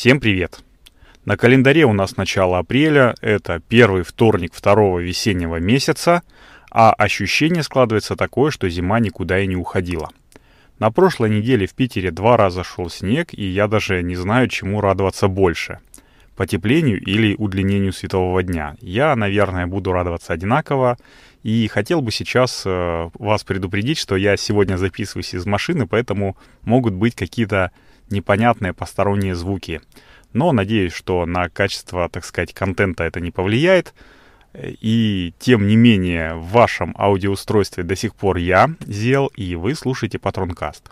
Всем привет! На календаре у нас начало апреля, это первый вторник второго весеннего месяца, а ощущение складывается такое, что зима никуда и не уходила. На прошлой неделе в Питере два раза шел снег, и я даже не знаю, чему радоваться больше. Потеплению или удлинению светового дня. Я, наверное, буду радоваться одинаково, и хотел бы сейчас э, вас предупредить, что я сегодня записываюсь из машины, поэтому могут быть какие-то непонятные посторонние звуки. Но надеюсь, что на качество, так сказать, контента это не повлияет. И тем не менее, в вашем аудиоустройстве до сих пор я, Зел, и вы слушаете Патронкаст.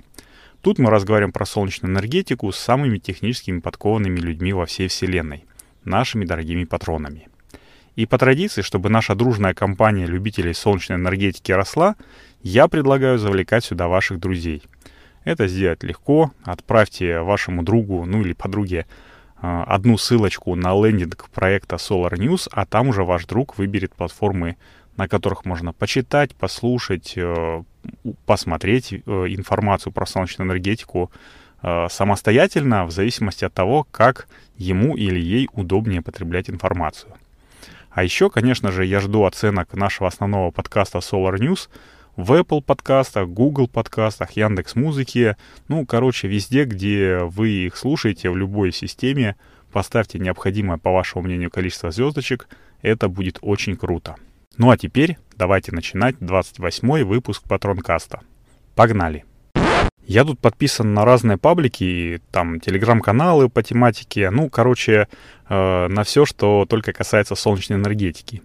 Тут мы разговариваем про солнечную энергетику с самыми техническими подкованными людьми во всей Вселенной, нашими дорогими патронами. И по традиции, чтобы наша дружная компания любителей солнечной энергетики росла, я предлагаю завлекать сюда ваших друзей – это сделать легко. Отправьте вашему другу, ну или подруге а, одну ссылочку на лендинг проекта Solar News, а там уже ваш друг выберет платформы, на которых можно почитать, послушать, э, посмотреть э, информацию про солнечную энергетику э, самостоятельно, в зависимости от того, как ему или ей удобнее потреблять информацию. А еще, конечно же, я жду оценок нашего основного подкаста Solar News — в Apple подкастах, Google подкастах, Яндекс Музыке, ну, короче, везде, где вы их слушаете, в любой системе, поставьте необходимое, по вашему мнению, количество звездочек, это будет очень круто. Ну а теперь давайте начинать 28 выпуск Патронкаста. Погнали! Я тут подписан на разные паблики, там телеграм-каналы по тематике, ну, короче, э, на все, что только касается солнечной энергетики.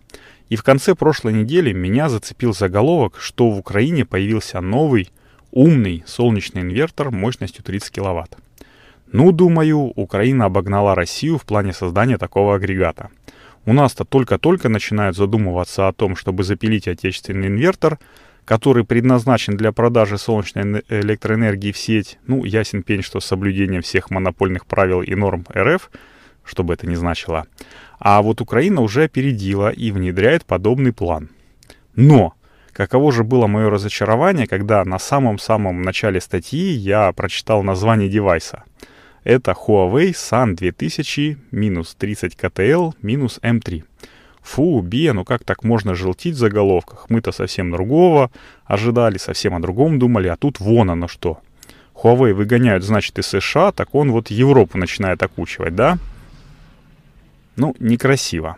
И в конце прошлой недели меня зацепил заголовок, что в Украине появился новый, умный солнечный инвертор мощностью 30 киловатт. Ну, думаю, Украина обогнала Россию в плане создания такого агрегата. У нас-то только-только начинают задумываться о том, чтобы запилить отечественный инвертор, который предназначен для продажи солнечной электроэнергии в сеть. Ну, ясен пень, что с соблюдением всех монопольных правил и норм РФ, что бы это ни значило. А вот Украина уже опередила и внедряет подобный план. Но каково же было мое разочарование, когда на самом-самом начале статьи я прочитал название девайса. Это Huawei Sun 2000 30 минус M3. Фу, Бия, ну как так можно желтить в заголовках? Мы-то совсем другого ожидали, совсем о другом думали, а тут вон оно что. Huawei выгоняют, значит, из США, так он вот Европу начинает окучивать, да? Ну, некрасиво.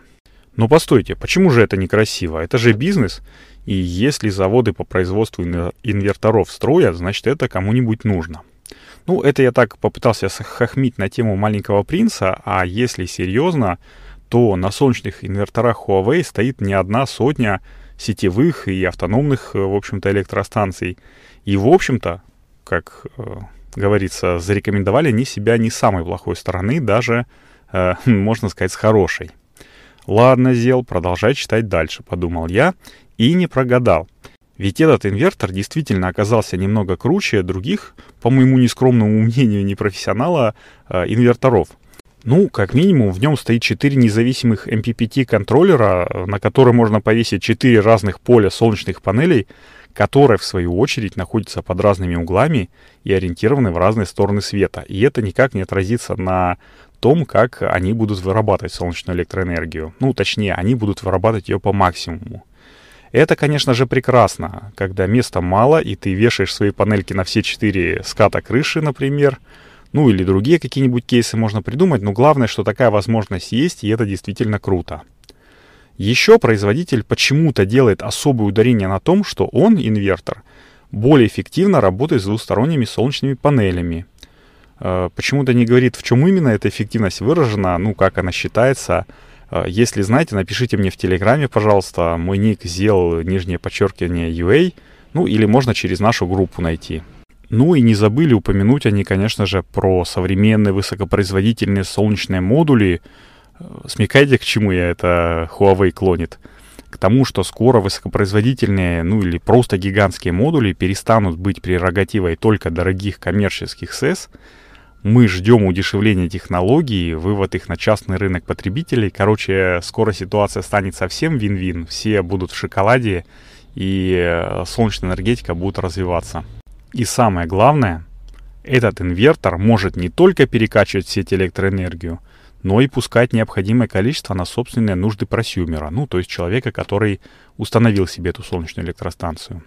Но постойте, почему же это некрасиво? Это же бизнес. И если заводы по производству инверторов строят, значит это кому-нибудь нужно. Ну, это я так попытался хохмить на тему маленького принца, а если серьезно, то на солнечных инверторах Huawei стоит не одна сотня сетевых и автономных, э, в общем-то, электростанций. И, в общем-то, как э, говорится, зарекомендовали они себя не самой плохой стороны, даже э, можно сказать, с хорошей. Ладно, Зел, продолжай читать дальше, подумал я, и не прогадал. Ведь этот инвертор действительно оказался немного круче других, по моему нескромному мнению непрофессионала, э, инверторов. Ну, как минимум, в нем стоит 4 независимых MPPT контроллера, на которые можно повесить 4 разных поля солнечных панелей, которые, в свою очередь, находятся под разными углами и ориентированы в разные стороны света. И это никак не отразится на том, как они будут вырабатывать солнечную электроэнергию. Ну, точнее, они будут вырабатывать ее по максимуму. Это, конечно же, прекрасно, когда места мало, и ты вешаешь свои панельки на все четыре ската крыши, например, ну или другие какие-нибудь кейсы можно придумать, но главное, что такая возможность есть, и это действительно круто. Еще производитель почему-то делает особое ударение на том, что он, инвертор, более эффективно работает с двусторонними солнечными панелями. Э, почему-то не говорит, в чем именно эта эффективность выражена, ну, как она считается. Э, если знаете, напишите мне в Телеграме, пожалуйста. Мой ник сделал нижнее подчеркивание UA, ну, или можно через нашу группу найти. Ну и не забыли упомянуть они, конечно же, про современные высокопроизводительные солнечные модули. Э, смекайте, к чему я это Huawei клонит. К тому, что скоро высокопроизводительные, ну или просто гигантские модули перестанут быть прерогативой только дорогих коммерческих СЭС, мы ждем удешевления технологий, вывод их на частный рынок потребителей. Короче, скоро ситуация станет совсем вин-вин. Все будут в шоколаде, и э, солнечная энергетика будет развиваться. И самое главное, Этот инвертор может не только перекачивать в сеть электроэнергию, но и пускать необходимое количество на собственные нужды просюмера, ну, то есть человека, который установил себе эту солнечную электростанцию.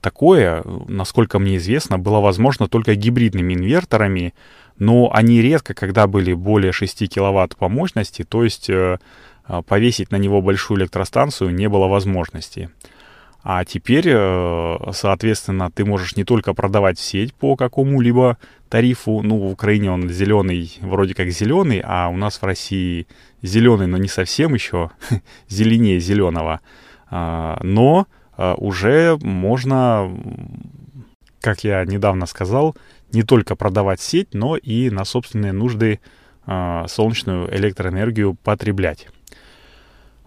Такое, насколько мне известно, было возможно только гибридными инверторами, но они редко, когда были более 6 киловатт по мощности, то есть э, э, повесить на него большую электростанцию не было возможности. А теперь, э, соответственно, ты можешь не только продавать в сеть по какому-либо тарифу, ну, в Украине он зеленый, вроде как зеленый, а у нас в России зеленый, но не совсем еще, зеленее зеленого. А, но уже можно, как я недавно сказал, не только продавать сеть, но и на собственные нужды а, солнечную электроэнергию потреблять.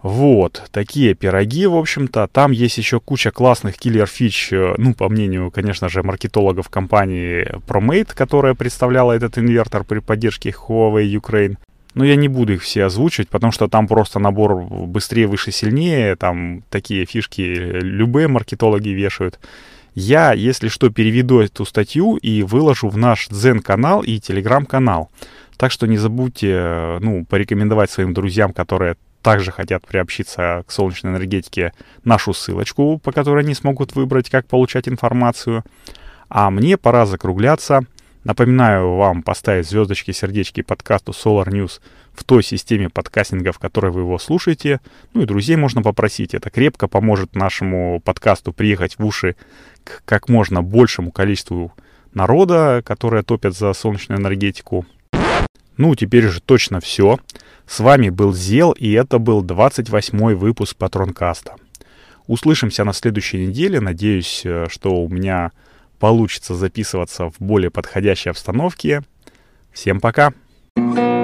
Вот, такие пироги, в общем-то. Там есть еще куча классных киллер-фич, э, ну, по мнению, конечно же, маркетологов компании ProMate, которая представляла этот инвертор при поддержке Huawei Ukraine. Но я не буду их все озвучивать, потому что там просто набор быстрее, выше, сильнее. Там такие фишки любые маркетологи вешают. Я, если что, переведу эту статью и выложу в наш Дзен-канал и Телеграм-канал. Так что не забудьте, ну, порекомендовать своим друзьям, которые также хотят приобщиться к солнечной энергетике, нашу ссылочку, по которой они смогут выбрать, как получать информацию. А мне пора закругляться. Напоминаю вам поставить звездочки, сердечки подкасту Solar News в той системе подкастинга, в которой вы его слушаете. Ну и друзей можно попросить. Это крепко поможет нашему подкасту приехать в уши к как можно большему количеству народа, которые топят за солнечную энергетику. Ну, теперь же точно все. С вами был Зел, и это был 28-й выпуск Патронкаста. Услышимся на следующей неделе. Надеюсь, э, что у меня получится записываться в более подходящей обстановке. Всем пока! thank you